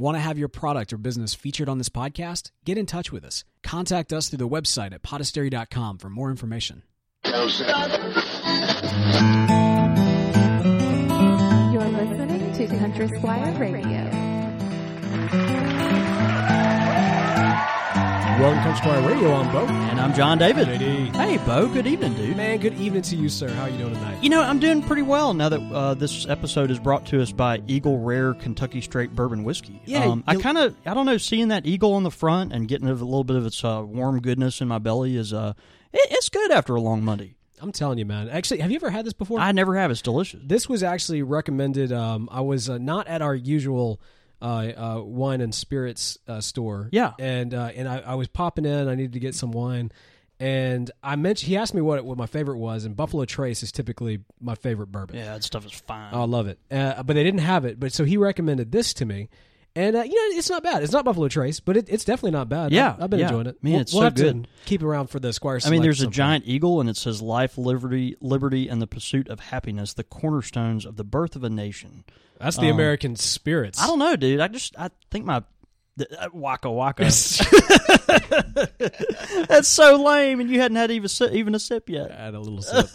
Want to have your product or business featured on this podcast? Get in touch with us. Contact us through the website at podastery.com for more information. You're listening to Country Squire Radio. Welcome to Country Squire Radio. I'm Bo. And I'm John David. JD. Hey, Bo. Good evening, dude. Man, good evening to you, sir. How are you doing tonight? You know, I'm doing pretty well now that uh, this episode is brought to us by Eagle Rare Kentucky Straight Bourbon Whiskey. Yeah, um, I kind of, I don't know, seeing that eagle on the front and getting a little bit of its uh, warm goodness in my belly is, uh, it, it's good after a long Monday. I'm telling you, man. Actually, have you ever had this before? I never have. It's delicious. this was actually recommended. Um, I was uh, not at our usual uh, uh, wine and spirits uh, store. Yeah. and uh, and I, I was popping in. I needed to get some wine, and I mentioned he asked me what what my favorite was, and Buffalo Trace is typically my favorite bourbon. Yeah, that stuff is fine. I love it. Uh, but they didn't have it. But so he recommended this to me. And uh, you know it's not bad. It's not Buffalo Trace, but it, it's definitely not bad. Yeah, I've, I've been yeah. enjoying it. Man, we'll, it's we'll so have good. keep around for the Squire. I mean, there's a giant eagle, and it says "Life, liberty, liberty, and the pursuit of happiness, the cornerstones of the birth of a nation." That's the um, American spirits. I don't know, dude. I just, I think my uh, waka waka. That's so lame, and you hadn't had even even a sip yet. Add a little sip.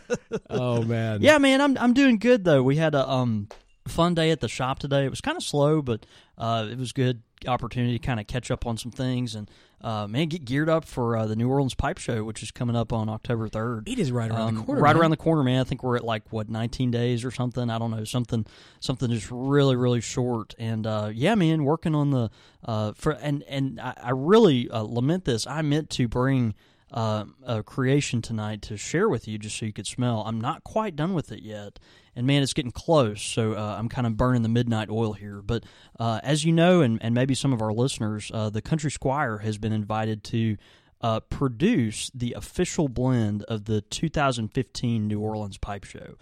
oh man. Yeah, man, I'm I'm doing good though. We had a um fun day at the shop today. It was kind of slow, but uh, it was good opportunity to kind of catch up on some things and uh, man, get geared up for uh, the New Orleans Pipe Show, which is coming up on October third. It is right around the Um, corner. right man. around the corner, man. I think we're at like what 19 days or something. I don't know, something something just really really short. And uh, yeah, man, working on the uh, for and and I, I really uh, lament this. I meant to bring uh, a creation tonight to share with you, just so you could smell. I'm not quite done with it yet. And man, it's getting close, so uh, I'm kind of burning the midnight oil here. But uh, as you know, and, and maybe some of our listeners, uh, the Country Squire has been invited to uh, produce the official blend of the 2015 New Orleans Pipe Show.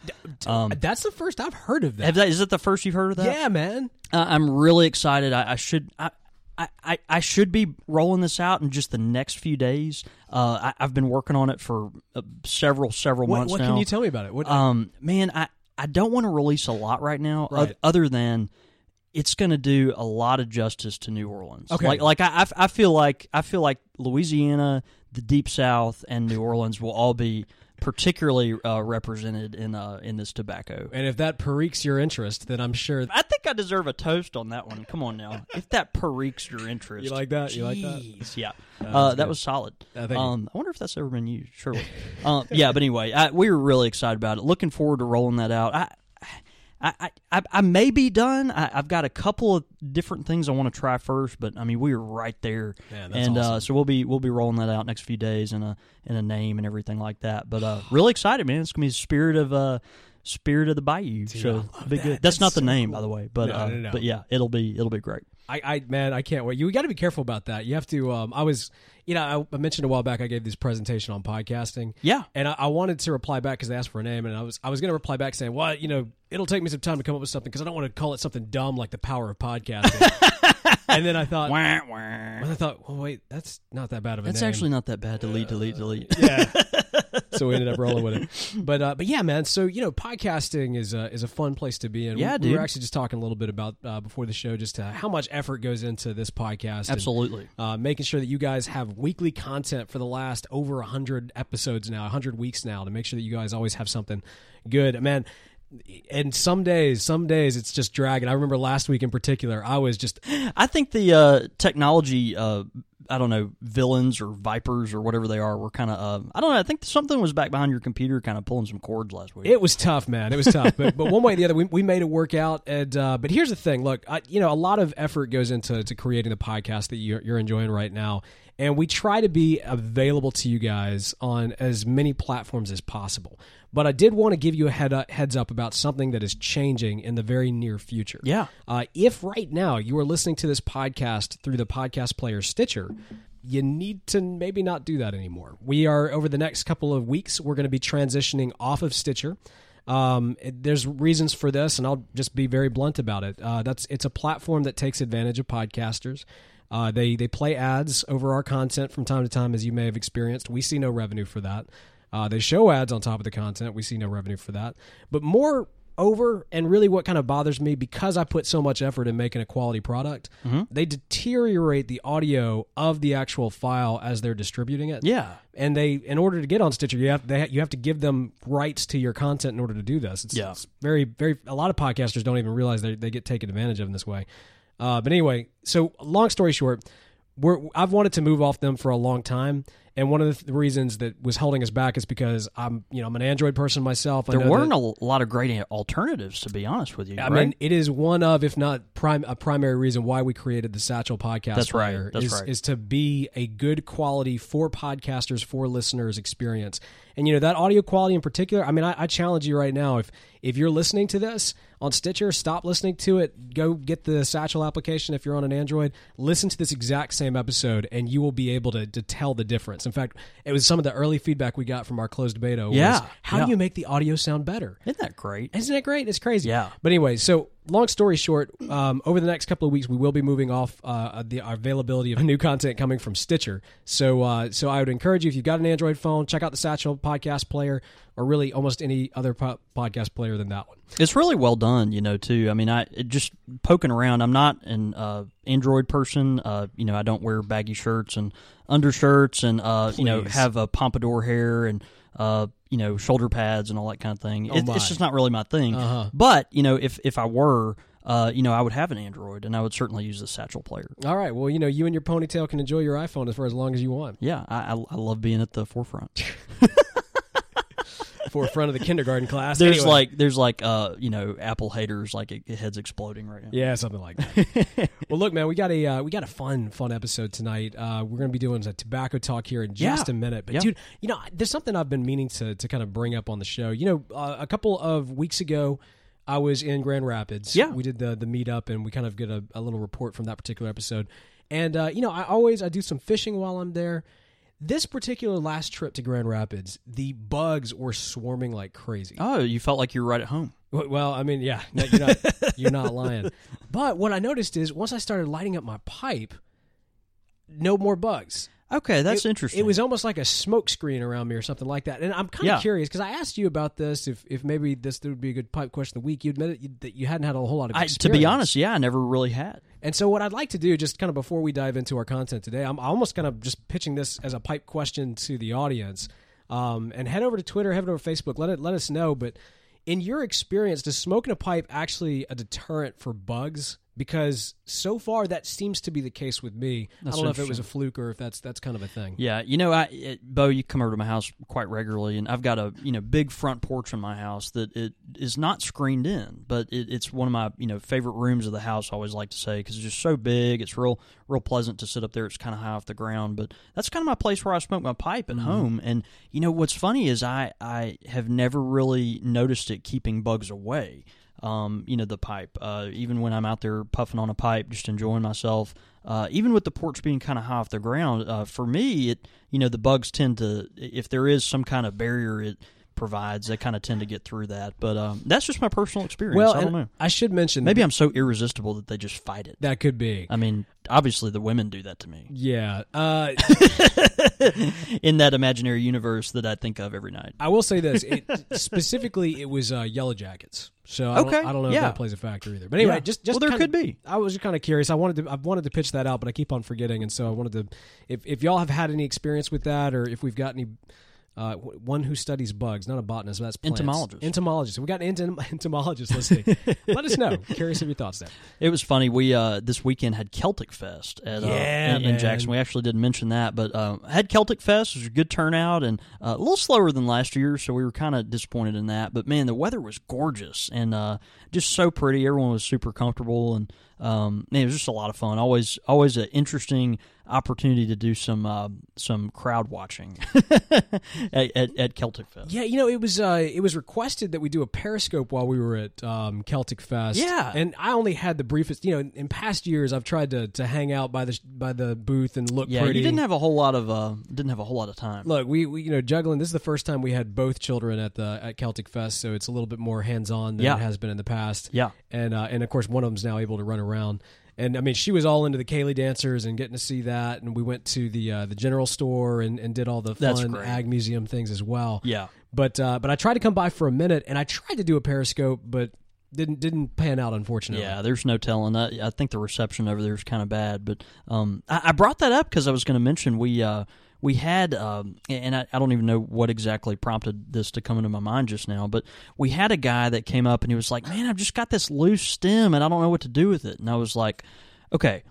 Um, That's the first I've heard of that. have that, is it the first you've heard of that? yeah, man. Uh, I'm really excited. I, I should. I, I, I- should be rolling this out in just the next few days. Uh, I, I've been working on it for uh, several several What, months what now. can you tell me about it? What, Um, man, I I don't want to release a lot right now, Right. oth- other than it's going to do a lot of justice to New Orleans. Okay. like like I, I feel like I feel like Louisiana, the Deep South, and New Orleans will all be particularly uh, represented in uh, in this tobacco. and if that piques your interest, then I'm sure. I think I deserve a toast on that one. Come on now, if that piques your interest, You like that? You like that? Yeah, uh, that good. was solid. Uh, um, I wonder if that's ever been used. Surely. um, yeah, but anyway, I, we were really excited about it. Looking forward to rolling that out. I. I, I, I may be done. I, I've got a couple of different things I want to try first, but I mean we are right there, that's and uh, so we'll be we'll be rolling that out next few days in a in a name and everything like that. But uh, really excited, man! It's gonna be the spirit of uh, spirit of the Bayou. so I love be that. good. That's, That's not the name, cool. by the way, but No, uh, no, no. but yeah, it'll be it'll be great. I, I man, I can't wait. You got to be careful about that. You have to. Um, I was, you know, I, I mentioned a while back I gave this presentation on podcasting. Yeah. and I, I wanted to reply back because they asked for a name, and I was I was going to reply back saying, "Well, you know, it'll take me some time to come up with something because I don't want to call it something dumb like the power of podcasting." and then I thought, Wah, wah. and I thought, well, wait, that's not that bad of a That's name. actually not that bad. Delete, delete, delete. yeah. so we ended up rolling with it. But uh, but yeah, man. So you know, podcasting is a is a fun place to be in. Yeah, we, we were actually just talking a little bit about uh, before the show, just uh, how much effort goes into this podcast. and, Absolutely. uh, making sure that you guys have weekly content for the last over 100 episodes now 100 weeks now to make sure that you guys always have something good man and some days some days it's just dragging i remember last week in particular i was just I think the uh, technology, uh, I don't know, villains or vipers or whatever they are, were kind of. Uh, I don't know. I think something was back behind your computer, kind of pulling some cords last week. it was tough man it was tough but, but one way or the other we, we made it work out and uh, but here's the thing look I, you know a lot of effort goes into to creating the podcast that you're, you're enjoying right now and we try to be available to you guys on as many platforms as possible but i did want to give you a head up, heads up about something that is changing in the very near future Yeah. uh, if right now you are listening to this podcast through the podcast player Stitcher, you need to maybe not do that anymore. We are over the next couple of weeks, we're going to be transitioning off of Stitcher. Um, it- there's reasons for this, and I'll just be very blunt about it. Uh, that's it's a platform that takes advantage of podcasters. Uh, they they play ads over our content from time to time, as you may have experienced. We see no revenue for that. Uh, they show ads on top of the content. We see no revenue for that. But more over and really what kind of bothers me because I put so much effort in making a quality product, Mm-hmm. they deteriorate the audio of the actual file as they're distributing it. Yeah. And they, in order to get on Stitcher, you have they, ha- you have to give them rights to your content in order to do this. It's, Yeah. it's very very. A lot of podcasters don't even realize they they get taken advantage of in this way. Uh, but anyway, so long story short, we're I've wanted to move off them for a long time, and one of the th- reasons that was holding us back is because I'm you know I'm an Android person myself. I There weren't that- a lot of great alternatives, to be honest with you. I right? mean, it is one of, if not prime, a primary reason why we created the Satchel podcast. That's right. That's is, right. Is to be a good quality for podcasters, for listeners experience. And you know that audio quality in particular. I mean, I, I challenge you right now. If if you're listening to this on Stitcher, stop listening to it. Go get the Satchel application if you're on an Android. Listen to this exact same episode, and you will be able to, to tell the difference. In fact, it was some of the early feedback we got from our closed beta. Was, Yeah, how yeah. do you make the audio sound better? Isn't that great? Isn't that great? It's crazy. Yeah. But anyway, so long story short, um, over the next couple of weeks, we will be moving off uh, the availability of new content coming from Stitcher. So, uh, so I would encourage you if you've got an Android phone, check out the Satchel podcast player, or really almost any other po- podcast player than that one. It's really well done, you know. Too. I mean, I just poking around. I'm not an uh, Android person. Uh, you know, I don't wear baggy shirts and undershirts, and uh, you know, have a pompadour hair and uh, you know, shoulder pads and all that kind of thing. It, it's just not really my thing. Uh-huh. But you know, if if I were, uh, you know, I would have an Android, and I would certainly use the Satchel player. All right. Well, you know, you and your ponytail can enjoy your iPhone as for as long as you want. Yeah, I, I, I love being at the forefront. Forefront of the kindergarten class. There's Anyway. like there's like uh you know Apple haters like it, head's exploding right now. Yeah, something like that. well, look, man, we got a uh, we got a fun fun episode tonight. Uh, we're going to be doing a tobacco talk here in just Yeah. a minute. But Yeah. dude, you know, there's something I've been meaning to to kind of bring up on the show. You know, uh, a couple of weeks ago, I was in Grand Rapids. Yeah. we did the the meetup, and we kind of get a, a little report from that particular episode. And uh, you know, I always I do some fishing while I'm there. This particular last trip to Grand Rapids, the bugs were swarming like crazy. Oh, you felt like you were right at home. Well, I mean, yeah, no, you're not you're not lying. But what I noticed is once I started lighting up my pipe, no more bugs. Okay, that's It- interesting. It was almost like a smoke screen around me or something like that. And I'm kind of Yeah. curious because I asked you about this. If if maybe this would be a good pipe question of the week, you admitted you, that you hadn't had a whole lot of I, to be honest, yeah, I never really had. And so, what I'd like to do, just kind of before we dive into our content today, I'm almost kind of just pitching this as a pipe question to the audience. Um, and head over to Twitter, head over to Facebook. Let it let us know. But in your experience, does smoking a pipe actually a deterrent for bugs? Because so far that seems to be the case with me. That's I don't know if it was a fluke or if that's that's kind of a thing. Yeah, you know, I it, Bo, you come over to my house quite regularly, and I've got a you know big front porch in my house that it is not screened in, but it, it's one of my you know favorite rooms of the house. I always like to say because it's just so big, it's real real pleasant to sit up there. It's kind of high off the ground, but that's kind of my place where I smoke my pipe at mm-hmm. home. And you know what's funny is I I have never really noticed it keeping bugs away. Um, you know the pipe. Uh, even when I'm out there puffing on a pipe, just enjoying myself. Uh, even with the porch being kind of high off the ground, uh, for me, it you know the bugs tend to if there is some kind of barrier it provides, they kind of tend to get through that. But um, that's just my personal experience. Well, I don't know. I should mention Maybe I'm so irresistible that they just fight it. that could be. I mean, obviously the women do that to me Yeah. Uh, in that imaginary universe that I think of every night. I will say this. It, specifically, it was uh, Yellow Jackets. So I don't, Okay, I don't know if that plays a factor either. But anyway, Yeah. just just Well, there could be. I was just kind of curious. I wanted to I wanted to pitch that out, but I keep on forgetting, and so I wanted to. If if y'all have had any experience with that, or if we've got any. Uh, one who studies bugs, not a botanist, but that's plants. Entomologist. Entomologist. We got an entom- entomologist listening. Let us know. Curious of your thoughts there. It was funny. We uh, this weekend had Celtic Fest at uh, in, in Jackson. We actually didn't mention that, but um, had Celtic Fest. It was a good turnout and uh, a little slower than last year, so we were kind of disappointed in that. But man, the weather was gorgeous and uh, just so pretty. Everyone was super comfortable, and um, man, it was just a lot of fun. Always, always an interesting opportunity to do some uh, some crowd watching at, at, at Celtic Fest. Yeah, you know, it was uh, it was requested that we do a Periscope while we were at um, Celtic Fest. Yeah. and I only had the briefest. You know, in past years, I've tried to, to hang out by the by the booth and look Yeah, pretty. you didn't have a whole lot of uh, didn't have a whole lot of time. Look, we, we you know juggling. This is the first time we had both children at the at Celtic Fest, so it's a little bit more hands on than Yeah. it has been in the past. Yeah. and uh, and of course one of them's now able to run around. And I mean, she was all into the céilí dancers and getting to see that. And we went to the uh, the general store and, and did all the fun ag museum things as well. Yeah. But uh, but I tried to come by for a minute, and I tried to do a Periscope, but didn't didn't pan out unfortunately. Yeah, there's no telling. I, I think the reception over there is kind of bad. But um, I, I brought that up because I was going to mention we uh, we had, um, and I, I don't even know what exactly prompted this to come into my mind just now, but we had a guy that came up and he was like, "Man, I've just got this loose stem and I don't know what to do with it." And I was like, "Okay."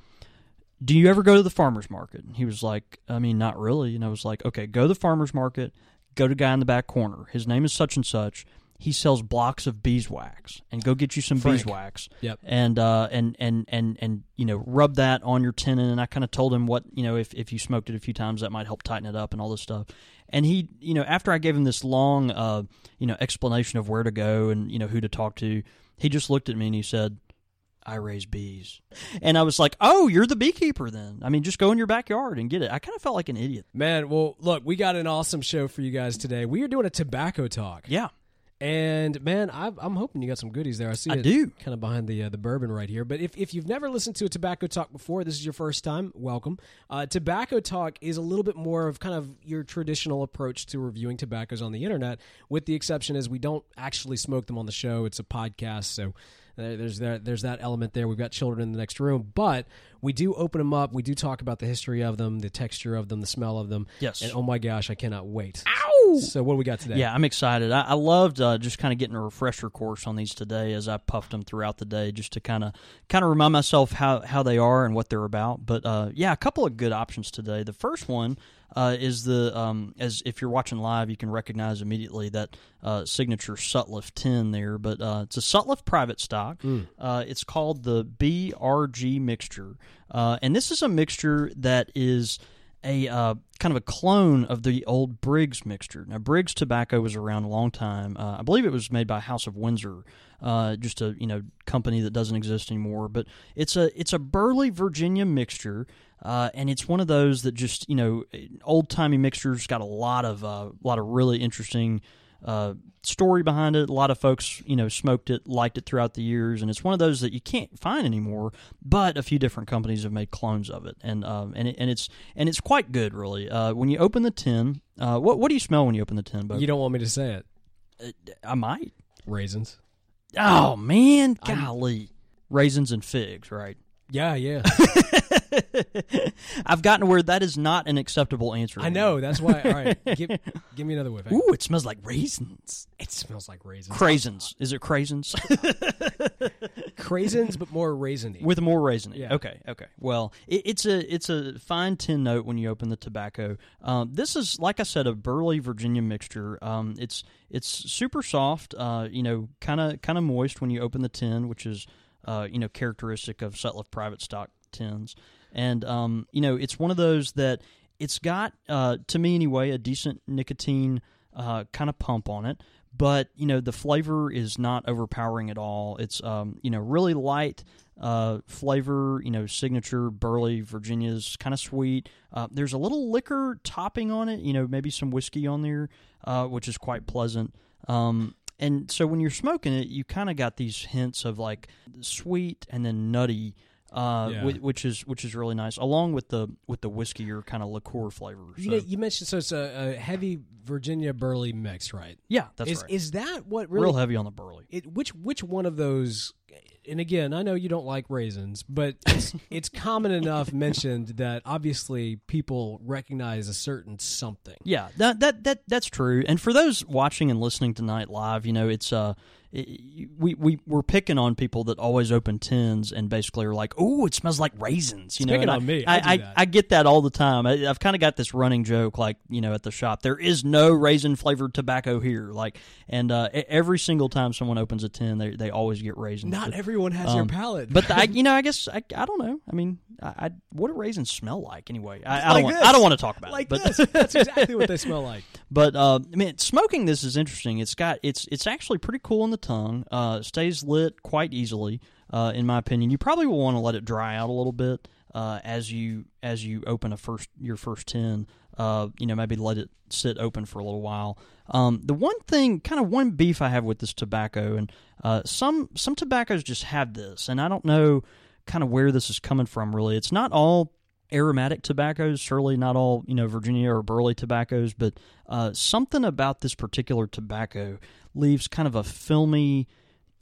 Do you ever go to the farmer's market? And he was like, I mean, not really. And I was like, okay, go to the farmer's market, go to guy in the back corner. His name is such and such he sells blocks of beeswax and go get you some Frank. beeswax Yep. and uh and and and and you know rub that on your tendon and i kind of told him what you know if, if you smoked it a few times that might help tighten it up and all this stuff and he you know after i gave him this long uh you know explanation of where to go and you know who to talk to he just looked at me and he said I raise bees. And I was like, oh, you're the beekeeper then. I mean, just go in your backyard and get it. I kind of felt like an idiot. Man, well, look, we got an awesome show for you guys today. We are doing a tobacco talk. Yeah. And man, I, I'm hoping you got some goodies there. I see I it do. kind of behind the uh, the bourbon right here. But if, if you've never listened to a tobacco talk before, this is your first time. Welcome. Uh, tobacco talk is a little bit more of kind of your traditional approach to reviewing tobaccos on the internet, with the exception is we don't actually smoke them on the show. It's a podcast, so there's that there's that element there. We've got children in the next room, but we do open them up. We do talk about the history of them, the texture of them, the smell of them. Yes. And oh my gosh, I cannot wait. Ow! So what do we got today? Yeah, I'm excited. I, I loved uh, just kind of getting a refresher course on these today as I puffed them throughout the day, just to kind of kind of remind myself how how they are and what they're about. But uh, yeah, a couple of good options today. The first one uh, is the um, as if you're watching live, you can recognize immediately that uh, signature Sutliff tin there. But uh, it's a Sutliff private stock. Uh, it's called the BRG mixture, uh, and this is a mixture that is a uh, kind of a clone of the old Briggs mixture. Now, Briggs tobacco was around a long time. Uh, I believe it was made by House of Windsor, uh, just a you know company that doesn't exist anymore. But it's a it's a Burley Virginia mixture, uh, and it's one of those that just you know old timey mixtures. Got a lot of uh, a lot of really interesting uh, story behind it. A lot of folks, you know, smoked it, liked it throughout the years, and it's one of those that you can't find anymore. But a few different companies have made clones of it, and um, and it, and it's and it's quite good, really. Uh, when you open the tin, uh, what what do you smell when you open the tin? Bo? You don't want me to say it. I might. Raisins. Oh man, golly, raisins and figs, right? Yeah, yeah. I've gotten where that is not an acceptable answer. I know. That's why. All right, give, give me another whiff. Ooh, it smells like raisins. It smells like raisins. Craisins. Is it craisins? Craisins, but more raisiny. with more raisin. Yeah. Okay. Okay. Well, it, it's a it's a fine tin note when you open the tobacco. Um, this is like I said, a Burley Virginia mixture. Um, it's it's super soft. Uh, you know, kind of kind of moist when you open the tin, which is uh, you know characteristic of Sutliff private stock tins. And um, you know, it's one of those that it's got uh, to me anyway a decent nicotine uh, kind of pump on it but you know the flavor is not overpowering at all. It's um, you know really light uh, flavor. You know signature Burley Virginia's kind of sweet. Uh, there's a little liquor topping on it. You know maybe some whiskey on there, uh, which is quite pleasant. Um, and so when you're smoking it, you kind of got these hints of like sweet and then nutty. Uh, Yeah. whi- which is which is really nice, along with the with the whiskier kind of liqueur flavor. you, So, know, you mentioned so it's a, a heavy Virginia Burley mix, right? yeah, that's is right. is that what really? Real heavy on the burley. It, which which one of those? And again, I know you don't like raisins, but it's, it's common enough mentioned that obviously people recognize a certain something. Yeah, that that that that's true. And for those watching and listening tonight live, you know, it's uh, it, we we we're picking on people that always open tins and basically are like, "Oh, it smells like raisins." You know, picking on me. I I, that. I get that all the time. I, I've kind of got this running joke, like you know, at the shop, there is no raisin flavored tobacco here. Like, and uh, every single time someone opens a tin, they they always get raisins. Not But- everyone has your um, palate, but I, you know, I guess I, I don't know. I mean, I, I what do raisins smell like anyway? I, I Like don't want. I don't want to talk about like it. But this, that's exactly what they smell like. but uh, I mean, smoking this is interesting. It's got it's it's actually pretty cool on the tongue. Uh, stays lit quite easily, uh, in my opinion. You probably will want to let it dry out a little bit uh, as you as you open a first your first tin. Uh, you know, maybe let it sit open for a little while. Um, the one thing, kind of one beef I have with this tobacco, and uh, some some tobaccos just have this, and I don't know kind of where this is coming from. Really, it's not all aromatic tobaccos. Surely not all you know Virginia or Burley tobaccos, but uh, something about this particular tobacco leaves kind of a filmy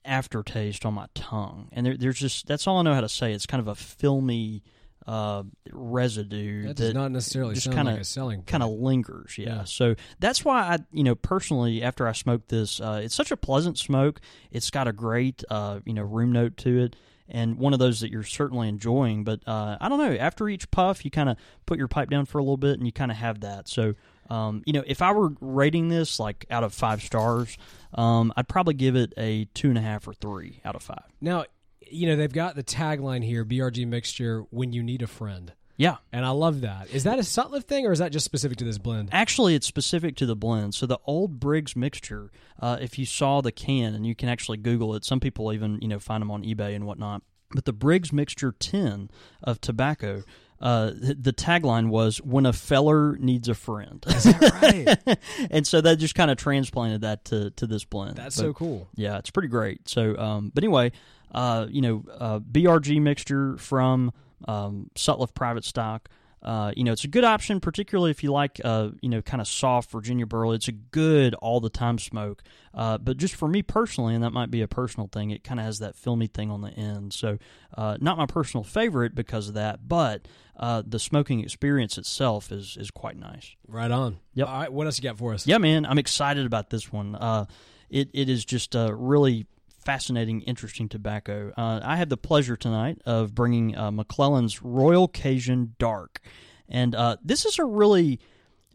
aftertaste on my tongue, and there, there's just that's all I know how to say. It's kind of a filmy uh, residue That does not necessarily just like selling kind of lingers. Yeah. Yeah. So that's why I, you know, personally, after I smoked this, uh, it's such a pleasant smoke. It's got a great, uh, you know, room note to it. And one of those that you're certainly enjoying, but uh, I don't know. After each puff, you kind of put your pipe down for a little bit, and you kind of have that. So, um, you know, if I were rating this like out of five stars, um, I'd probably give it a two and a half or three out of five. Now, you know, they've got the tagline here, BRG mixture when you need a friend. Yeah, And I love that. Is that a Sutliff thing or is that just specific to this blend? Actually, it's specific to the blend. So the old Briggs mixture, uh, if you saw the can, and you can actually Google it, some people even you know find them on eBay and whatnot. But the Briggs mixture tin of tobacco uh, the tagline was "When a feller needs a friend," Is that right? and so that just kind of transplanted that to to this blend. That's But- so cool. yeah, it's pretty great. So, um, but anyway, uh, you know, uh, BRG mixture from um, Sutliff Private Stock. Uh, you know, it's a good option, particularly if you like, uh, you know, kind of soft Virginia Burley. It's a good all the time smoke. Uh, but just for me personally, and that might be a personal thing, it kind of has that filmy thing on the end. So, uh, not my personal favorite because of that, but uh, the smoking experience itself is is quite nice. Right on. Yep. All right, what else you got for us? Yeah, man, I'm excited about this one. Uh, it it is just a really fascinating, interesting tobacco. Uh, I have the pleasure tonight of bringing uh, McClelland's Royal Cajun Dark, and uh, this is a really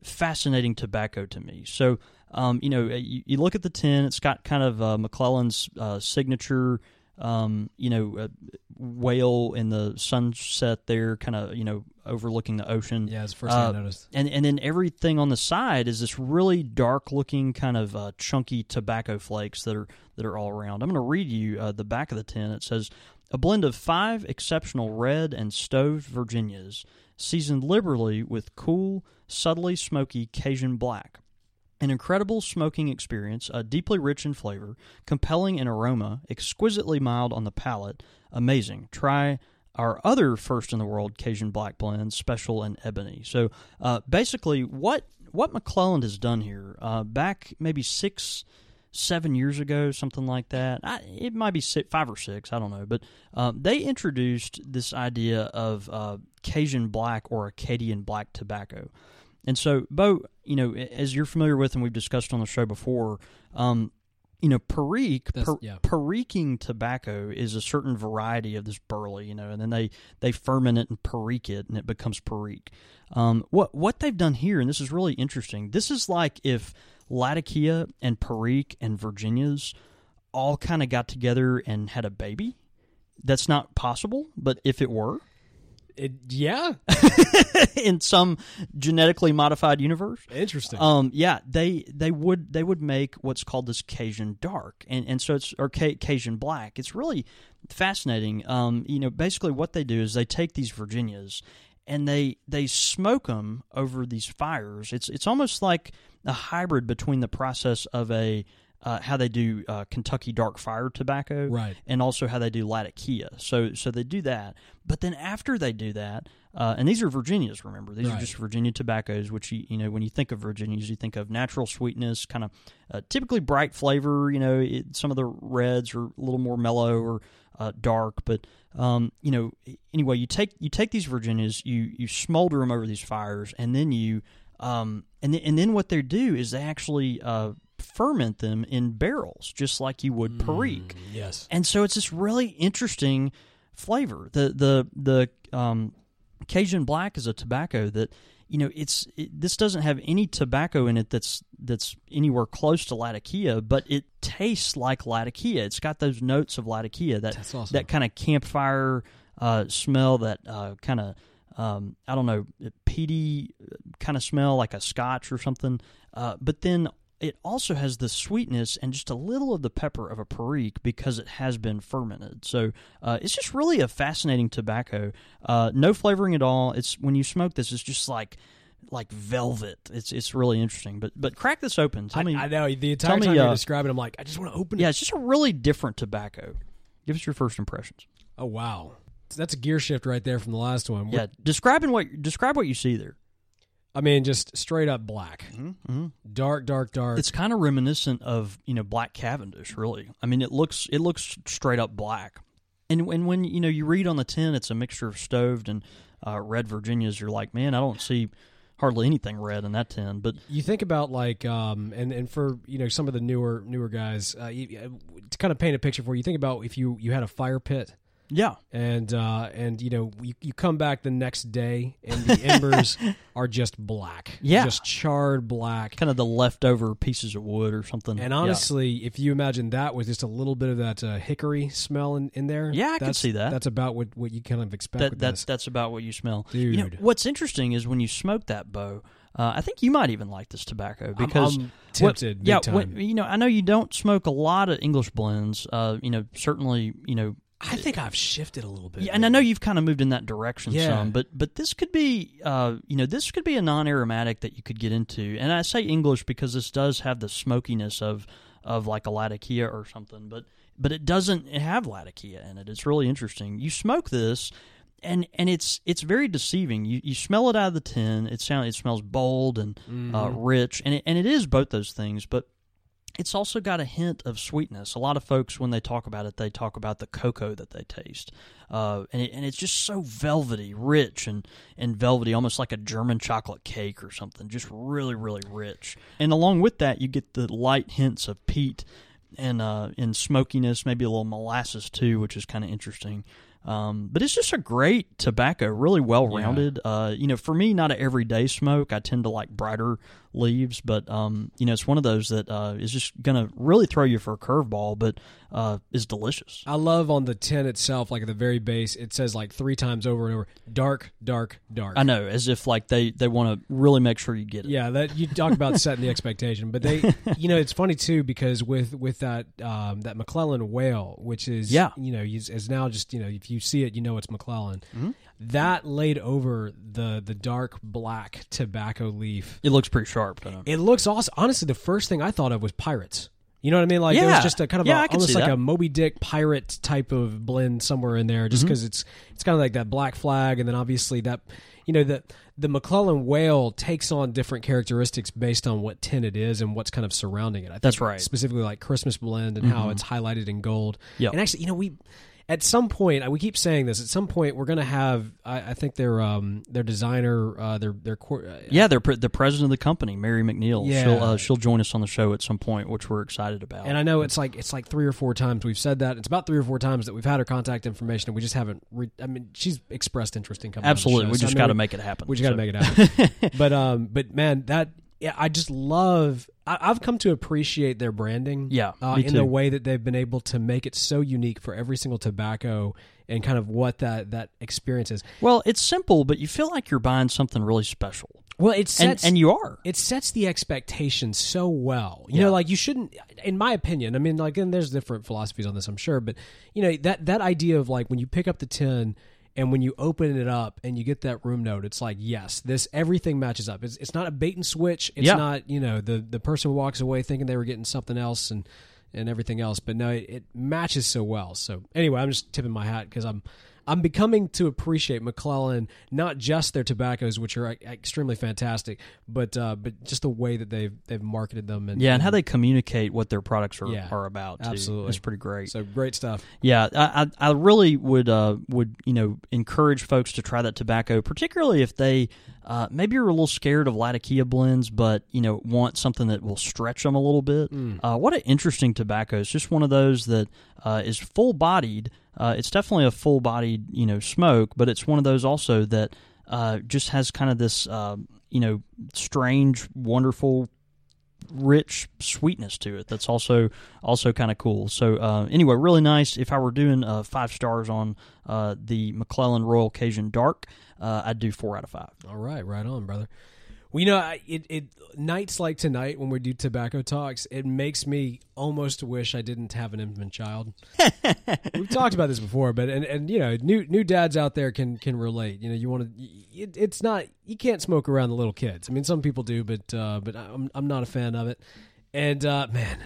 fascinating tobacco to me. So. Um, you know, you, you look at the tin; it's got kind of uh, McClelland's uh, signature, um, you know, uh, whale in the sunset there, kind of, you know, overlooking the ocean Yeah, it's the first thing Uh, I noticed. and and then everything on the side is this really dark looking kind of uh, chunky tobacco flakes that are that are all around. I'm going to read you uh, the back of the tin. It says a blend of five exceptional red and stoved Virginias, seasoned liberally with cool, subtly smoky Cajun black. An incredible smoking experience, uh, deeply rich in flavor, compelling in aroma, exquisitely mild on the palate. Amazing. Try our other first in the world Cajun black blends, special and ebony. So uh, basically, what what McClelland has done here, uh, back maybe six, seven years ago, something like that. I, it might be six, five or six, I don't know. But um, they introduced this idea of uh, Cajun black or Acadian black tobacco. And so, Bo, you know, as you're familiar with, and we've discussed on the show before, um, you know, Perique, per, yeah. Periquing tobacco is a certain variety of this burley, you know, and then they they ferment it and Perique it, and it becomes Perique. Um, what what they've done here, and this is really interesting. This is like if Latakia and Perique and Virginias all kind of got together and had a baby. That's not possible, but if it were, It, yeah, in some genetically modified universe. interesting. Um, yeah, they they would they would make what's called this Cajun dark, and and so it's or Cajun black. It's really fascinating. Um, you know, basically what they do is they take these Virginias and they they smoke them over these fires. It's it's almost like a hybrid between the process of a uh, how they do uh, Kentucky dark fire tobacco, Right. and also how they do Latakia. So so they do that, but then after they do that, uh, and these are Virginias. Remember, these are just Virginia tobaccos, which you you know when you think of Virginias, you think of natural sweetness, kind of uh, typically bright flavor. You know, it, some of the reds are a little more mellow or uh, dark, but um, you know, anyway, you take you take these Virginias, you you smolder them over these fires, and then you um, and then, and then what they do is they actually uh, ferment them in barrels, just like you would Perique yes. and so it's this really interesting flavor. The the the um, Cajun Black is a tobacco that you know it's it, this doesn't have any tobacco in it that's that's anywhere close to Latakia, but it tastes like Latakia. It's got those notes of Latakia that awesome. that kind of campfire uh, smell, that uh, kind of um, I don't know peaty kind of smell like a Scotch or something. Uh, but then it also has the sweetness and just a little of the pepper of a Perique because it has been fermented. So uh, it's just really a fascinating tobacco. Uh, no flavoring at all. It's when you smoke this, it's just like like velvet. It's it's really interesting. But but crack this open. Tell I, me. I know the entire tell me, time you're uh, describing, I'm like, I just want to open it. yeah, it's just a really different tobacco. Give us your first impressions. Oh wow, That's a gear shift right there from the last one. Yeah, describing what describe what you see there. I mean, just straight up black, Mm-hmm. dark, dark, dark. It's kind of reminiscent of you know Black Cavendish, really. I mean, it looks it looks straight up black, and and when you know you read on the tin, it's a mixture of stoved and uh, red Virginias. You're like, man, I don't see hardly anything red in that tin. But you think about like um and and for you know some of the newer newer guys uh, you, uh, to kind of paint a picture for you think about if you you had a fire pit yeah, and uh and you know you, you come back the next day and the embers are just black Yeah. just charred black kind of the leftover pieces of wood or something. and Yeah. honestly if you imagine that with just a little bit of that uh, hickory smell in, in there Yeah, I can that's- see that. that's about what what you kind of expect that that's this. that's about what you smell. You know, Dude. what's interesting is when you smoke that bow. Uh, I think you might even like this tobacco because I'm what- tempted big yeah, when- you know, I know you don't smoke a lot of English blends. Uh, you know, certainly, you know, I think I've shifted a little bit yeah, and I know you've kind of moved in that direction Yeah. some, but but this could be, uh, you know, this could be a non-aromatic that you could get into. And I say English because this does have the smokiness of of like a Latakia or something, but but it doesn't have Latakia in it. It's really interesting. You smoke this. And and it's it's very deceiving. You you smell it out of the tin. It sound it smells bold and uh, rich, and it, and it is both those things. But it's also got a hint of sweetness. A lot of folks, when they talk about it, they talk about the cocoa that they taste, uh, and it, and it's just so velvety, rich, and and velvety, almost like a German chocolate cake or something. Just really, really rich. And along with that, you get the light hints of peat and uh, and smokiness, maybe a little molasses too, which is kind of interesting. Um, but it's just a great tobacco, really well rounded. Uh, you know, for me, not an everyday smoke. I tend to like brighter leaves, but um, you know, it's one of those that uh, is just gonna really throw you for a curveball, but uh, is delicious. I love on the tin itself, like at the very base, it says like three times over and over, dark, dark, dark. I know, as if like they they want to really make sure you get it. Yeah, that you talk about setting the expectation, but they, you know, it's funny too because with with that um, that McClelland whale, which is Yeah. you know, is, is now just you know, if you see it, you know it's McClelland. Mm-hmm. That laid over the the dark black tobacco leaf. It looks pretty sharp. Though. It looks awesome. Honestly, the first thing I thought of was pirates. You know what I mean? Like it was just a kind of Yeah, a, almost like that. a Moby Dick pirate type of blend somewhere in there, just Mm-hmm. because it's it's kind of like that black flag, and then obviously that you know the the McClelland whale takes on different characteristics based on what tin it is and what's kind of surrounding it. I think That's right. Mm-hmm. Specifically, like Christmas blend and how it's highlighted in gold. Yep. And actually, you know, we at some point we keep saying this. At some point, we're going to have. I, I think their um their designer uh, their their cor- uh, Yeah, pre- the president of the company, Mary McNiel. Yeah. She'll uh, she'll join us on the show at some point, which we're excited about. And I know it's like it's like three or four times we've said that. It's about three or four times that we've had her contact information, and we just haven't. Re- I mean, she's expressed interest in coming. Absolutely, we so I just mean, got to make it happen. We just got to make it happen. but um, but man, that yeah, I just love. I, I've come to appreciate their branding. Yeah, uh, in too. the way that they've been able to make it so unique for every single tobacco and kind of what that that experience is. Well, it's simple, but you feel like you're buying something really special, Well, it and sets and you are. it sets the expectation so well. You Yeah. know, like you shouldn't, in my opinion. I mean, like, and there's different philosophies on this, I'm sure, but you know that that idea of like when you pick up the tin and when you open it up and you get that room note, it's like yes, this everything matches up. It's it's not a bait and switch. It's Yeah. not you know the the person walks away thinking they were getting something else and and everything else, but no, it, it matches so well. So anyway, I'm just tipping my hat because I'm. I'm becoming to appreciate McClelland, not just their tobaccos, which are extremely fantastic, but uh, but just the way that they've they've marketed them and yeah, and how they communicate what their products are, Yeah, are about. Too. absolutely. it's pretty great. so great stuff. Yeah, I, I I really would uh, would you know encourage folks to try that tobacco, particularly if they uh, maybe you're a little scared of Latakia blends, but you know want something that will stretch them a little bit. Uh, what an interesting tobacco! It's just one of those that uh, is full bodied. Uh, it's definitely a full bodied you know smoke, but it's one of those also that uh, just has kind of this uh, you know strange, wonderful rich sweetness to it that's also also kind of cool. So uh, anyway really nice. If i were doing uh, five stars on uh, the mcclelland royal cajun dark uh, i'd do four out of five. All right, right on, brother. Well, you know, it, it nights like tonight when we do tobacco talks, it makes me almost wish I didn't have an infant child. We've talked about this before, but and, and you know, new new dads out there can can relate. You know, you want to. It, it's not you can't smoke around the little kids. I mean, some people do, but uh, but I'm I'm not a fan of it. And uh, man,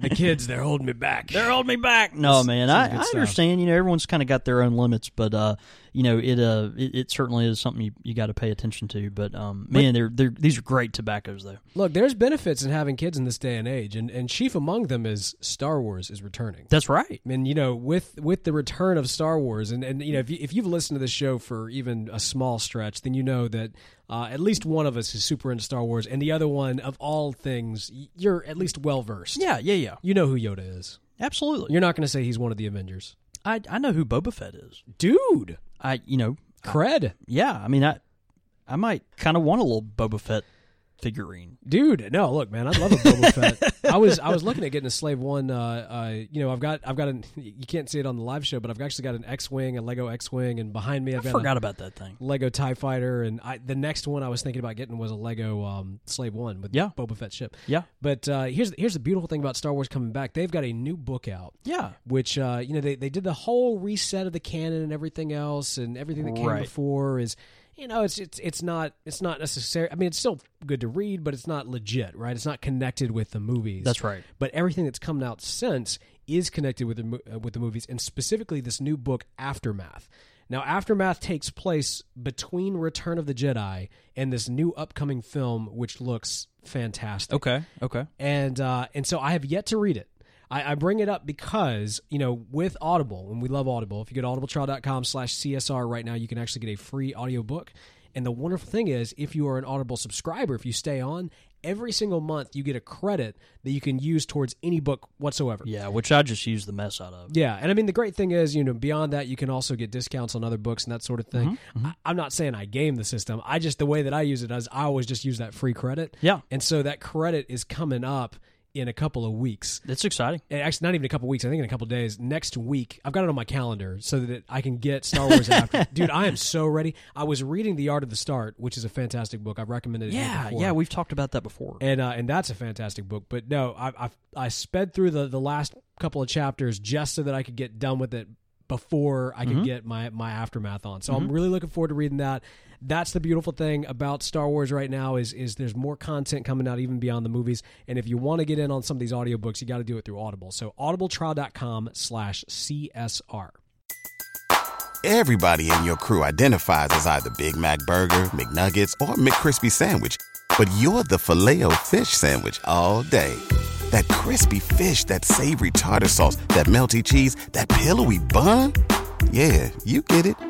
the kids, they're holding me back. They're holding me back. No, man, I, I understand. You know, everyone's kind of got their own limits, but uh, you know, it uh, it, it certainly is something you, you got to pay attention to. But um, man, they're they're these are great tobaccos though. Look, there's benefits in having kids in this day and age, and, and chief among them is Star Wars is returning. That's right. And you know, with with the return of Star Wars, and, and you know, if, you, if you've listened to this show for even a small stretch, then you know that uh, at least one of us is super into Star Wars, and the other one, of all things, you're at least well versed. Yeah, yeah, yeah. you know who Yoda is. Absolutely. You're not going to say he's one of the Avengers, I I know who Boba Fett is. dude. I you know Cred, yeah. I mean I I might kind of want a little Boba Fett figurine. dude. No, look, man, I love a Boba Fett. I was I was looking at getting a Slave One. Uh, uh, you know, I've got I've got an you can't see it on the live show, but I've actually got an X wing, a Lego X wing, and behind me I've I got a- forgot about that thing. Lego Tie Fighter, and I, the next one I was thinking about getting was a Lego um, Slave One with Yeah. Boba Fett ship. Yeah, But uh, here's here's the beautiful thing about Star Wars coming back. They've got a new book out, yeah. which uh, you know they they did the whole reset of the canon and everything else, and everything that came Right. before is. You know, it's it's it's not it's not necessary. I mean, it's still good to read, but it's not legit, right? It's not connected with the movies. That's right. But everything that's come out since is connected with the uh, with the movies, and specifically this new book, Aftermath. Now, Aftermath takes place between Return of the Jedi and this new upcoming film, which looks fantastic. Okay, okay. And uh, and so I have yet to read it. I, I bring it up because you know with Audible, and we love Audible. If you go to audibletrial.com slash CSR right now, you can actually get a free audiobook. And the wonderful thing is, if you are an Audible subscriber, if you stay on, every single month you get a credit that you can use towards any book whatsoever. Yeah, which I just use the mess out of. Yeah, and I mean the great thing is, you know, beyond that, you can also get discounts on other books and that sort of thing. Mm-hmm, mm-hmm. I, I'm not saying I game the system. I just the way that I use it is I always just use that free credit. Yeah. and so that credit is coming up in a couple of weeks. That's exciting. Eh, Actually, not even a couple of weeks. I think in a couple days. Next week, I've got it on my calendar so that I can get Star Wars after. Dude, I am so ready. I was reading The Art of the Start, which is a fantastic book. I've recommended it. Yeah, before yeah. We've talked about that before. and uh, and that's a fantastic book. But no, I I, I sped through the, the last couple of chapters just so that I could get done with it before I could get my my aftermath on. So I'm really looking forward to reading that. That's the beautiful thing about Star Wars right now is is there's more content coming out even beyond the movies. And if you want to get in on some of these audiobooks, you got to do it through Audible. So audibletrial.com slash CSR. Everybody in your crew identifies as either Big Mac Burger, McNuggets, or McCrispy Sandwich. But you're the filet fish Sandwich all day. That crispy fish, that savory tartar sauce, that melty cheese, that pillowy bun. Yeah, you get it.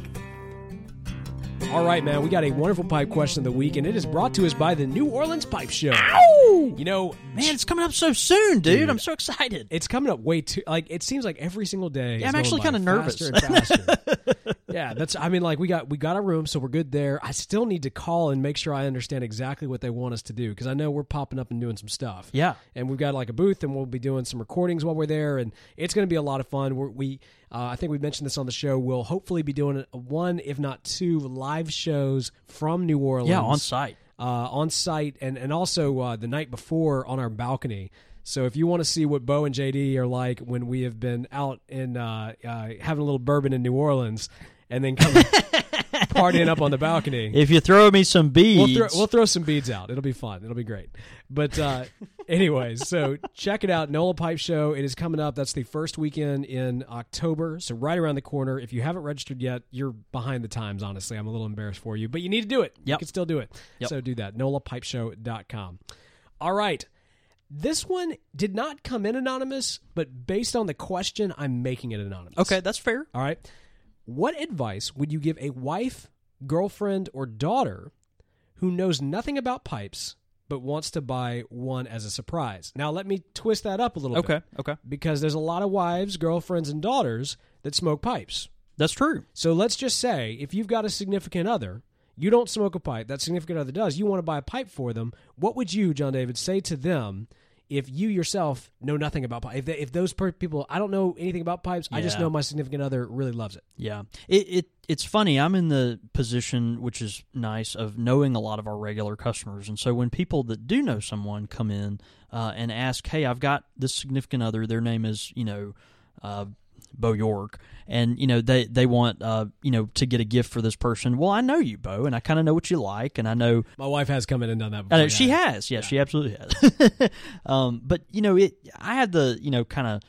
All right, man, we got a wonderful pipe question of the week, and it is brought to us by the New Orleans Pipe Show. You know, Man, it's coming up so soon, dude. I'm so excited. it's coming up way too like it seems like every single day Yeah, I'm actually kinda nervous. faster and faster. Yeah that's i mean like we got we got a room so we're good there i still need to call and make sure i understand exactly what they want us to do because i know we're popping up and doing some stuff Yeah. and we've got like a booth and we'll be doing some recordings while we're there and it's going to be a lot of fun we're, we uh, i think we mentioned this on the show we'll hopefully be doing one if not two live shows from new orleans Yeah, on site. uh, on site and and also uh, the night before on our balcony. So if you want to see what Bo and JD are like when we have been out in uh, uh, having a little bourbon in New Orleans and then coming partying up on the balcony, If you throw me some we'll beads, throw, we'll throw some beads out. It'll be fun. It'll be great. But uh, anyways, so check it out. Nola Pipe Show. It is coming up. That's the first weekend in October. So right around the corner. If you haven't registered yet, you're behind the times, honestly. I'm a little embarrassed for you, but you need to do it. You can still do it. Yep. So do that. NolaPipeshow.com. All right. This one did not come in anonymous, but based on the question, I'm making it anonymous. okay, that's fair. All right. What advice would you give a wife, girlfriend, or daughter who knows nothing about pipes but wants to buy one as a surprise? Now, let me twist that up a little Okay, bit. okay, Okay. Because there's a lot of wives, girlfriends, and daughters that smoke pipes. that's true. So let's just say if you've got a significant other, you don't smoke a pipe, that significant other does, you want to buy a pipe for them, what would you, John David, say to them if you yourself know nothing about pipes? If, they, if those per- people, I don't know anything about pipes, I just know my significant other really loves it. Yeah, it, it it's funny. I'm in the position, which is nice, of knowing a lot of our regular customers, and so when people that do know someone come in uh, and ask, "Hey, I've got this significant other. Their name is you know." Uh, Bo York, and you know they they want uh, you know to get a gift for this person. Well, I know you, Bo, and I kind of know what you like, and I know My wife has come in and done that. Before, know, yeah. she has. Yeah, she absolutely has. um, but you know, it. I had the you know kind of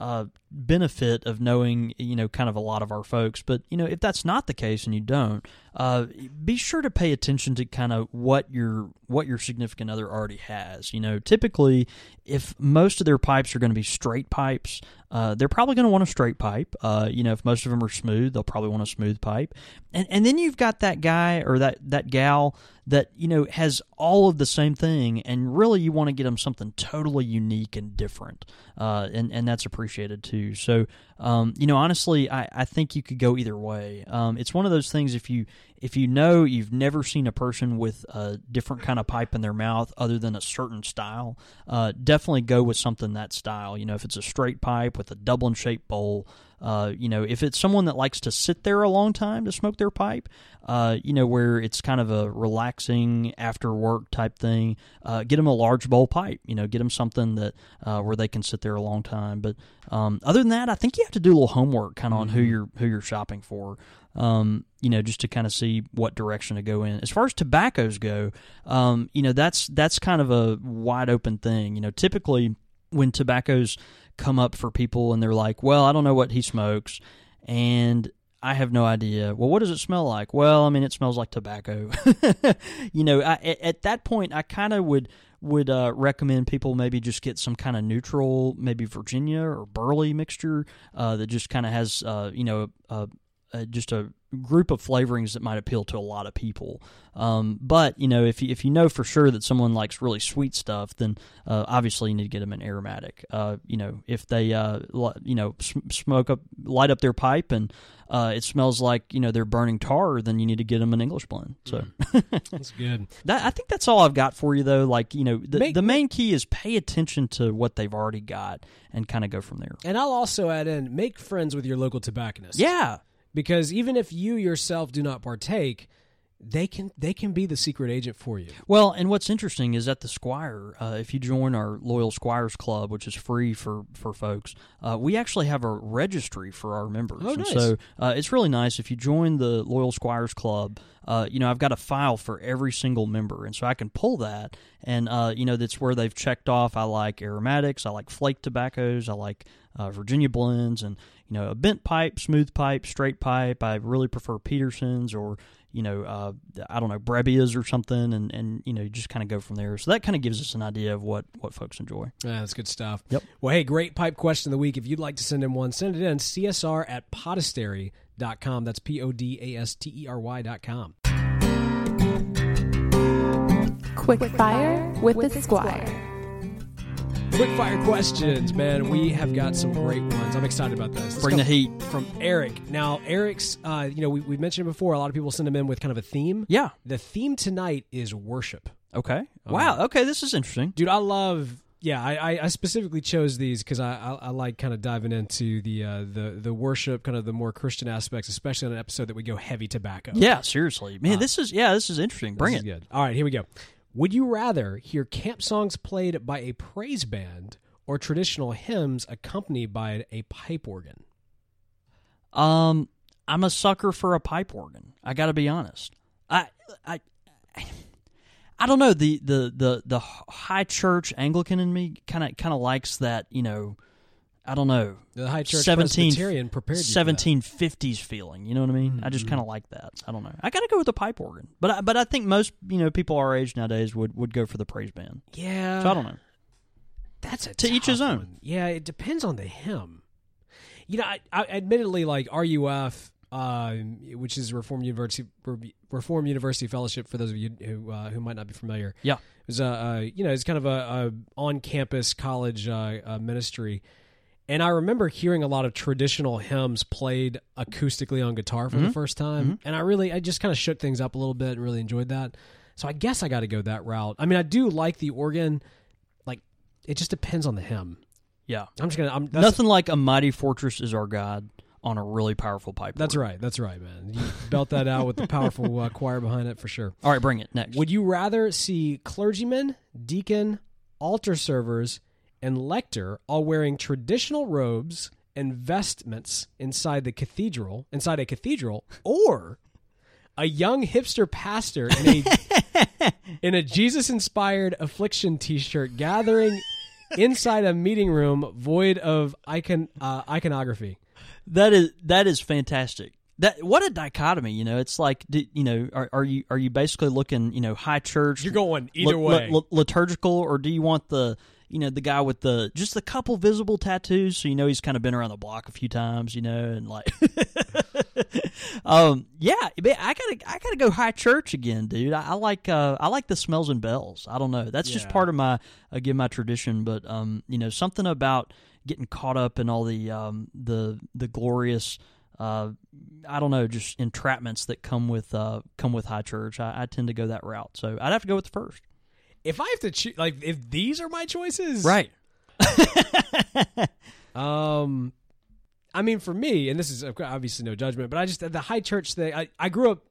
uh, benefit of knowing you know kind of a lot of our folks. But you know, if that's not the case and you don't, uh, be sure to pay attention to kind of what your what your significant other already has. You know, typically, if most of their pipes are going to be straight pipes, uh, they're probably going to want a straight pipe. Uh, you know, if most of them are smooth, they'll probably want a smooth pipe. And and then you've got that guy or that that gal that you know has all of the same thing, and really you want to get them something totally unique and different, uh, and and that's appreciated too. So um, you know, honestly, I, I think you could go either way. Um, it's one of those things if you if you know you've never seen a person with a different kind of pipe in their mouth other than a certain style, uh, definitely go with something that style. You know, if it's a straight pipe with a Dublin shaped bowl. Uh, you know, if it's someone that likes to sit there a long time to smoke their pipe, uh, you know, where it's kind of a relaxing after work type thing, uh, get them a large bowl pipe. You know, get them something that uh, where they can sit there a long time. But um, other than that, I think you have to do a little homework kind of on who you're who you're shopping for. Um, you know, just to kind of see what direction to go in. As far as tobaccos go, um, you know, that's that's kind of a wide open thing. You know, typically when tobaccos come up for people and they're like, "Well, I don't know what he smokes," and I have no idea. Well, what does it smell like? Well, I mean, it smells like tobacco. you know, I, at, at that point, I kind of would would uh, recommend people maybe just get some kind of neutral, maybe Virginia or Burley mixture uh, that just kind of has, uh, you know, uh, uh, just a group of flavorings that might appeal to a lot of people. Um, but you know, if you, if you know for sure that someone likes really sweet stuff, then uh, obviously you need to get them an aromatic. Uh, you know, if they uh, li- you know smoke up, light up their pipe, and uh, it smells like you know they're burning tar, then you need to get them an English blend. So That's good. that, I think that's all I've got for you, though. Like you know, the, Make- the main key is pay attention to what they've already got and kind of go from there. And I'll also add in make friends with your local tobacconist. Yeah, because even if you yourself do not partake, they can they can be the secret agent for you. Well, and what's interesting is at the Squire, uh, if you join our loyal Squires Club, which is free for for folks, uh, we actually have a registry for our members. Oh, And nice. so uh, it's really nice if you join the loyal Squires Club. Uh, you know, I've got a file for every single member, and so I can pull that, and uh, you know, that's where they've checked off. I like aromatics, I like flake tobaccos, I like uh, Virginia blends, and you know, a bent pipe, smooth pipe, straight pipe. I really prefer Petersons or you know, uh, I don't know, Brebbias or something, and, and you know, you just kind of go from there. So that kind of gives us an idea of what, what folks enjoy. Yeah, that's good stuff. Yep. Well, hey, great pipe question of the week. If you'd like to send in one, send it in csr at podastery.com. That's P O D A S T E R Y.com. Quick Fire with the Squire. Quick fire questions, man. We have got some great ones. I'm excited about this. Let's Bring the heat. From Eric. Now, Eric's, uh, you know, we, we've mentioned before, a lot of people send them in with kind of a theme. Yeah. The theme tonight is worship. Okay. Wow. Okay. This is interesting. Dude, I love. Yeah, I, I- I specifically chose these because I, I, I like kind of diving into the uh, the the worship, kind of the more Christian aspects, especially on an episode that we go heavy tobacco. Yeah. Seriously, man. this is yeah. This is interesting. Bring This it. is good. All right, here we go. Would you rather hear camp songs played by a praise band or traditional hymns accompanied by a pipe organ? Um, I'm a sucker for a pipe organ. I got to be honest. I I. I don't know the, the, the, the high church Anglican in me kind of kind of likes that you know I don't know The High Church 17 Presbyterian prepared you 1750s feeling. You know what I mean? I just Mm-hmm. kind of like that. I don't know. I got to go with the pipe organ, but I, but I think most you know people our age nowadays would, would go for the praise band. Yeah, So I don't know. That's a To each his own. one. Yeah, it depends on the hymn. You know, I, I admittedly like RUF, uh, which is Reformed University Reformed University Fellowship. For those of you who uh, who might not be familiar, Yeah. it was a uh, you know it's kind of a, a on campus college uh, uh, ministry. And I remember hearing a lot of traditional hymns played acoustically on guitar for Mm-hmm. the first time, and I really, I just kind of shook things up a little bit and really enjoyed that. So I guess I got to go that route. I mean, I do like the organ. Like, it just depends on the hymn. Yeah. I'm just gonna. I'm Nothing like a mighty fortress is our God. on a really powerful pipe. That's organ. right. That's right, man. You belt that out with the powerful uh, choir behind it for sure. All right, bring it next. Would you rather see clergyman, deacon, altar servers, and lector all wearing traditional robes and vestments inside the cathedral, inside a cathedral, or a young hipster pastor in a in a Jesus-inspired affliction T-shirt gathering inside a meeting room void of icon uh, iconography? That is that is fantastic. That what a dichotomy. You know, it's like you know, are, are you are you basically looking you know high church? You're going either way. li- liturgical, or do you want the you know the guy with the just a couple visible tattoos, so you know he's kind of been around the block a few times, you know, and like, um, yeah, man, I gotta I gotta go high church again, dude. I, I like uh, I like the smells and bells. I don't know, that's just part of my again my tradition, but um, you know, something about getting caught up in all the um the the glorious. Uh, I don't know, just entrapments that come with uh, come with high church. I, I tend to go that route, so I'd have to go with the first. If I have to choose, like, if these are my choices, Right. Um, I mean, for me, and this is obviously no judgment, but I just the high church thing. I, I grew up.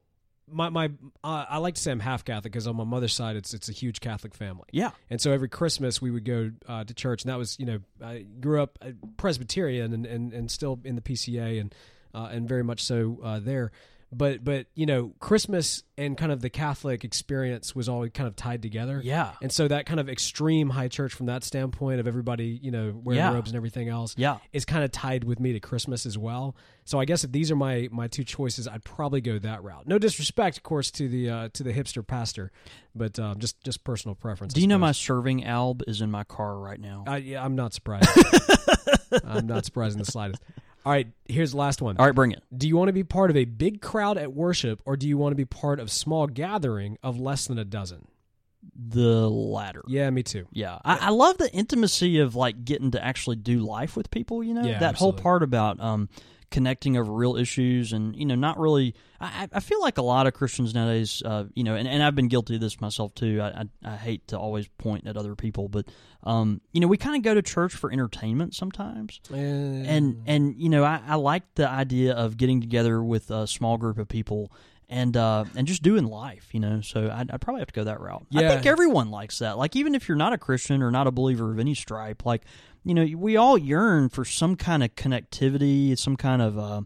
My my uh, I like to say I'm half Catholic because on my mother's side it's it's a huge Catholic family. Yeah. And so every Christmas we would go uh, to church, and that was you know I grew up uh, Presbyterian and, and, and still in the PCA and uh, and very much so uh, there. But but you know Christmas and kind of the Catholic experience was all kind of tied together. Yeah. And so that kind of extreme high church from that standpoint of everybody you know wearing Yeah. robes and everything else Yeah. is kind of tied with me to Christmas as well. So I guess if these are my my two choices, I'd probably go that route. No disrespect, of course, to the uh, to the hipster pastor, but um, just just personal preference. Do you know my serving alb is in my car right now? I, yeah, I'm not surprised. I'm not surprised in the slightest. All right, here's the last one. All right, bring it. Do you want to be part of a big crowd at worship, or do you want to be part of small gathering of less than a dozen? The latter. Yeah, me too. Yeah, I, I love the intimacy of like getting to actually do life with people. You know, Yeah, that whole part about um, connecting over real issues, and you know, not really. I, I feel like a lot of Christians nowadays, uh, you know, and, and I've been guilty of this myself too. I, I, I hate to always point at other people, but um, you know, we kind of go to church for entertainment sometimes. and and you know I, I like the idea of getting together with a small group of people and uh, and just doing life, you know. So I'd, I'd probably have to go that route. I think everyone likes that. Like even if you're not a Christian or not a believer of any stripe, like you know, we all yearn for some kind of connectivity, some kind of. Uh,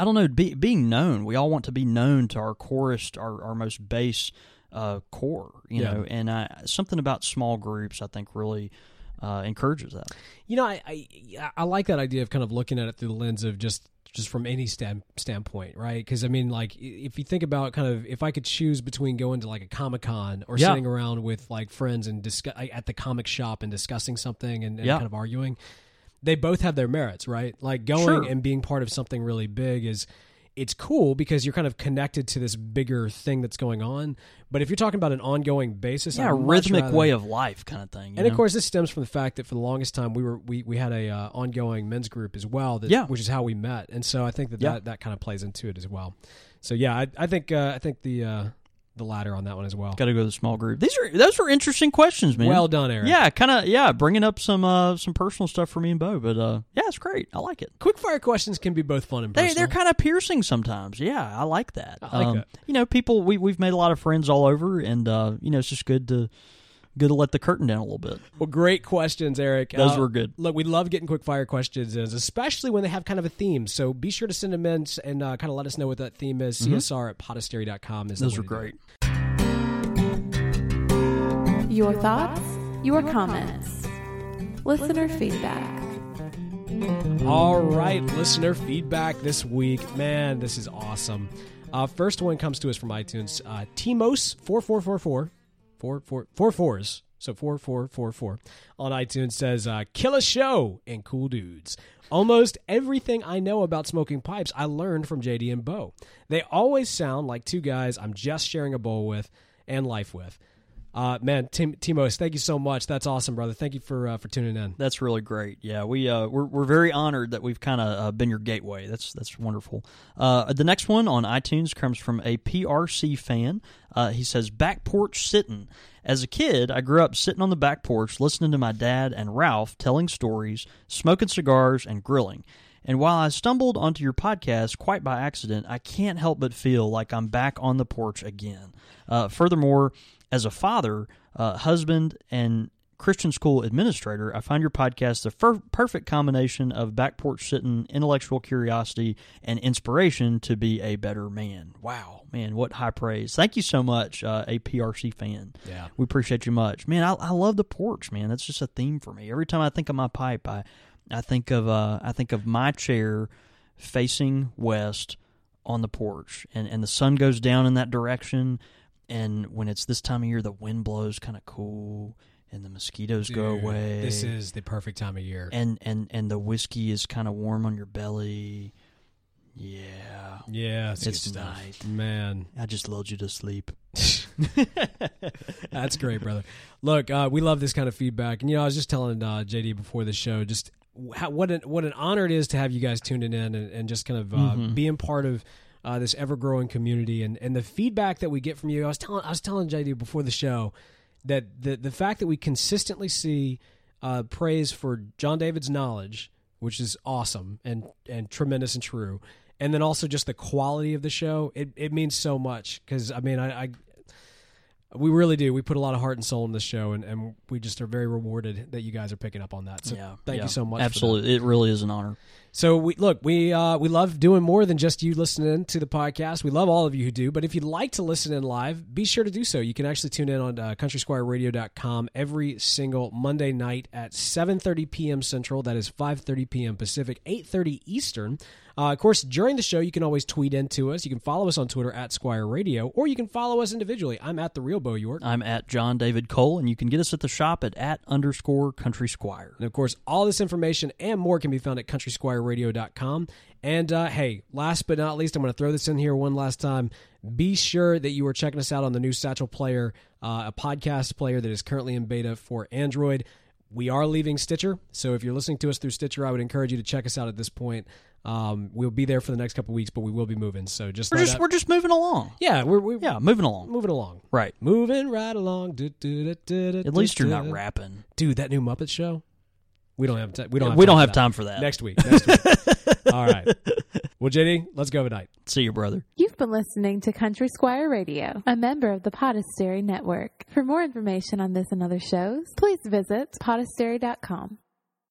I don't know, be, being known. We all want to be known to our chorus, our, our most base uh, core, you Yeah. know. And I, something about small groups, I think, really uh, encourages that. You know, I, I I like that idea of kind of looking at it through the lens of just just from any stand, standpoint, right? Because I mean, like if you think about kind of if I could choose between going to like a comic con or Yeah. sitting around with like friends and discuss at the comic shop and discussing something and, and Yeah. kind of arguing, they both have their merits, right? Like going Sure. and being part of something really big is it's cool because you're kind of connected to this bigger thing that's going on. But if you're talking about an ongoing basis, Yeah, a rhythmic rather- way of life kind of thing. you and of course, this stems from the fact that for the longest time we were we, we had a uh, ongoing men's group as well. That, Yeah. which is how we met, and so I think that Yeah. that, that kind of plays into it as well. So yeah, I, I think uh, I think the uh, the latter on that one as well. got to go to the small group. These are those were interesting questions, man. Well done, Aaron. Yeah, kind of. Yeah, bringing up some uh, some personal stuff for me and Bo, but uh, yeah, it's great. I like it. Quick fire questions can be both fun and They personal. they're kind of piercing sometimes. Yeah, I like that. I like um, that. You know, people we we've made a lot of friends all over, and uh, you know, it's just good to good to let the curtain down a little bit. well, great questions, Eric. Those Uh, were good. Look, we love getting quick fire questions, especially when they have kind of a theme. So be sure to send them in and uh, kind of let us know what that theme is. CSR at podastery.com is the Mm-hmm. Those way are to do it. great. Your thoughts, your comments, listener feedback. All right, listener feedback this week. Man, this is awesome. Uh, first one comes to us from iTunes. Uh, Timos4444, four, four, four fours, so 4444 on iTunes says, uh, Kill a show and cool dudes. Almost everything I know about smoking pipes I learned from JD and Bo. They always sound like two guys I'm just sharing a bowl with and life with. Uh, man, Tim, Timos, thank you so much. That's awesome, brother. Thank you for uh, for tuning in. That's really great. Yeah, we uh, we're we're very honored that we've kind of uh, been your gateway. That's that's wonderful. Uh, the next one on iTunes comes from a PRC fan. Uh, he says back porch sitting. As a kid, I grew up sitting on the back porch listening to my dad and Ralph telling stories, smoking cigars, and grilling. And while I stumbled onto your podcast quite by accident, I can't help but feel like I'm back on the porch again. Uh, furthermore, as a father, uh, husband, and Christian school administrator, I find your podcast the fir- perfect combination of back porch sitting, intellectual curiosity, and inspiration to be a better man. Wow, man, what high praise! Thank you so much, uh, a PRC fan. Yeah. we appreciate you much, man. I, I love the porch, man. That's just a theme for me. Every time I think of my pipe, I I think of uh, I think of my chair facing west on the porch, and and the sun goes down in that direction. And when it's this time of year, the wind blows kind of cool, and the mosquitoes go away. This is the perfect time of year. and and and the whiskey is kind of warm on your belly. Yeah, yeah, it's, It's nice. man. I just lulled you to sleep. That's great, brother. Look, uh, we love this kind of feedback, and you know, I was just telling uh, JD before the show just how, what an what an honor it is to have you guys tuning in and, and just kind of uh, Mm-hmm. being part of uh, this ever growing community, and, and the feedback that we get from you. I was telling I was telling JD before the show that the the fact that we consistently see uh, praise for John David's knowledge, which is awesome and and tremendous and true. And then also just the quality of the show, it, it means so much because I mean I, I we really do. We put a lot of heart and soul in this show, and, and we just are very rewarded that you guys are picking up on that. So yeah, thank yeah. you so much. for that. Absolutely, it really is an honor. So we look, we uh, we love doing more than just you listening to the podcast. We love all of you who do. But if you'd like to listen in live, be sure to do so. You can actually tune in on uh, countrysquireradio.com every single Monday night at 7:30 p.m. Central. That is 5:30 p.m. Pacific, 8:30 Eastern. Uh, of course, during the show, you can always tweet into us. You can follow us on Twitter at Squire Radio, or you can follow us individually. I'm at the Real Bo York. I'm at John David Cole, and you can get us at the shop at at underscore Country Squire. And of course, all this information and more can be found at countrysquireradio.com. And uh, hey, last but not least, I'm going to throw this in here one last time. Be sure that you are checking us out on the new Satchel Player, uh, a podcast player that is currently in beta for Android. We are leaving Stitcher, so if you're listening to us through Stitcher, I would encourage you to check us out at this point. Um, we'll be there for the next couple weeks, but we will be moving. So just We're just we're just moving along. yeah, we're, we're Yeah, moving along. moving along, Right. moving right along. Du- du- du- At least you're not rapping. dude. That new Muppet show. We don't have time. We don't. Have we time don't for have that. time for that. Next week. Next week. All right. Well, JD, let's go tonight. See you, brother. You've been listening to Country Squire Radio, a member of the Podastery Network. For more information on this and other shows, please visit podastery.com.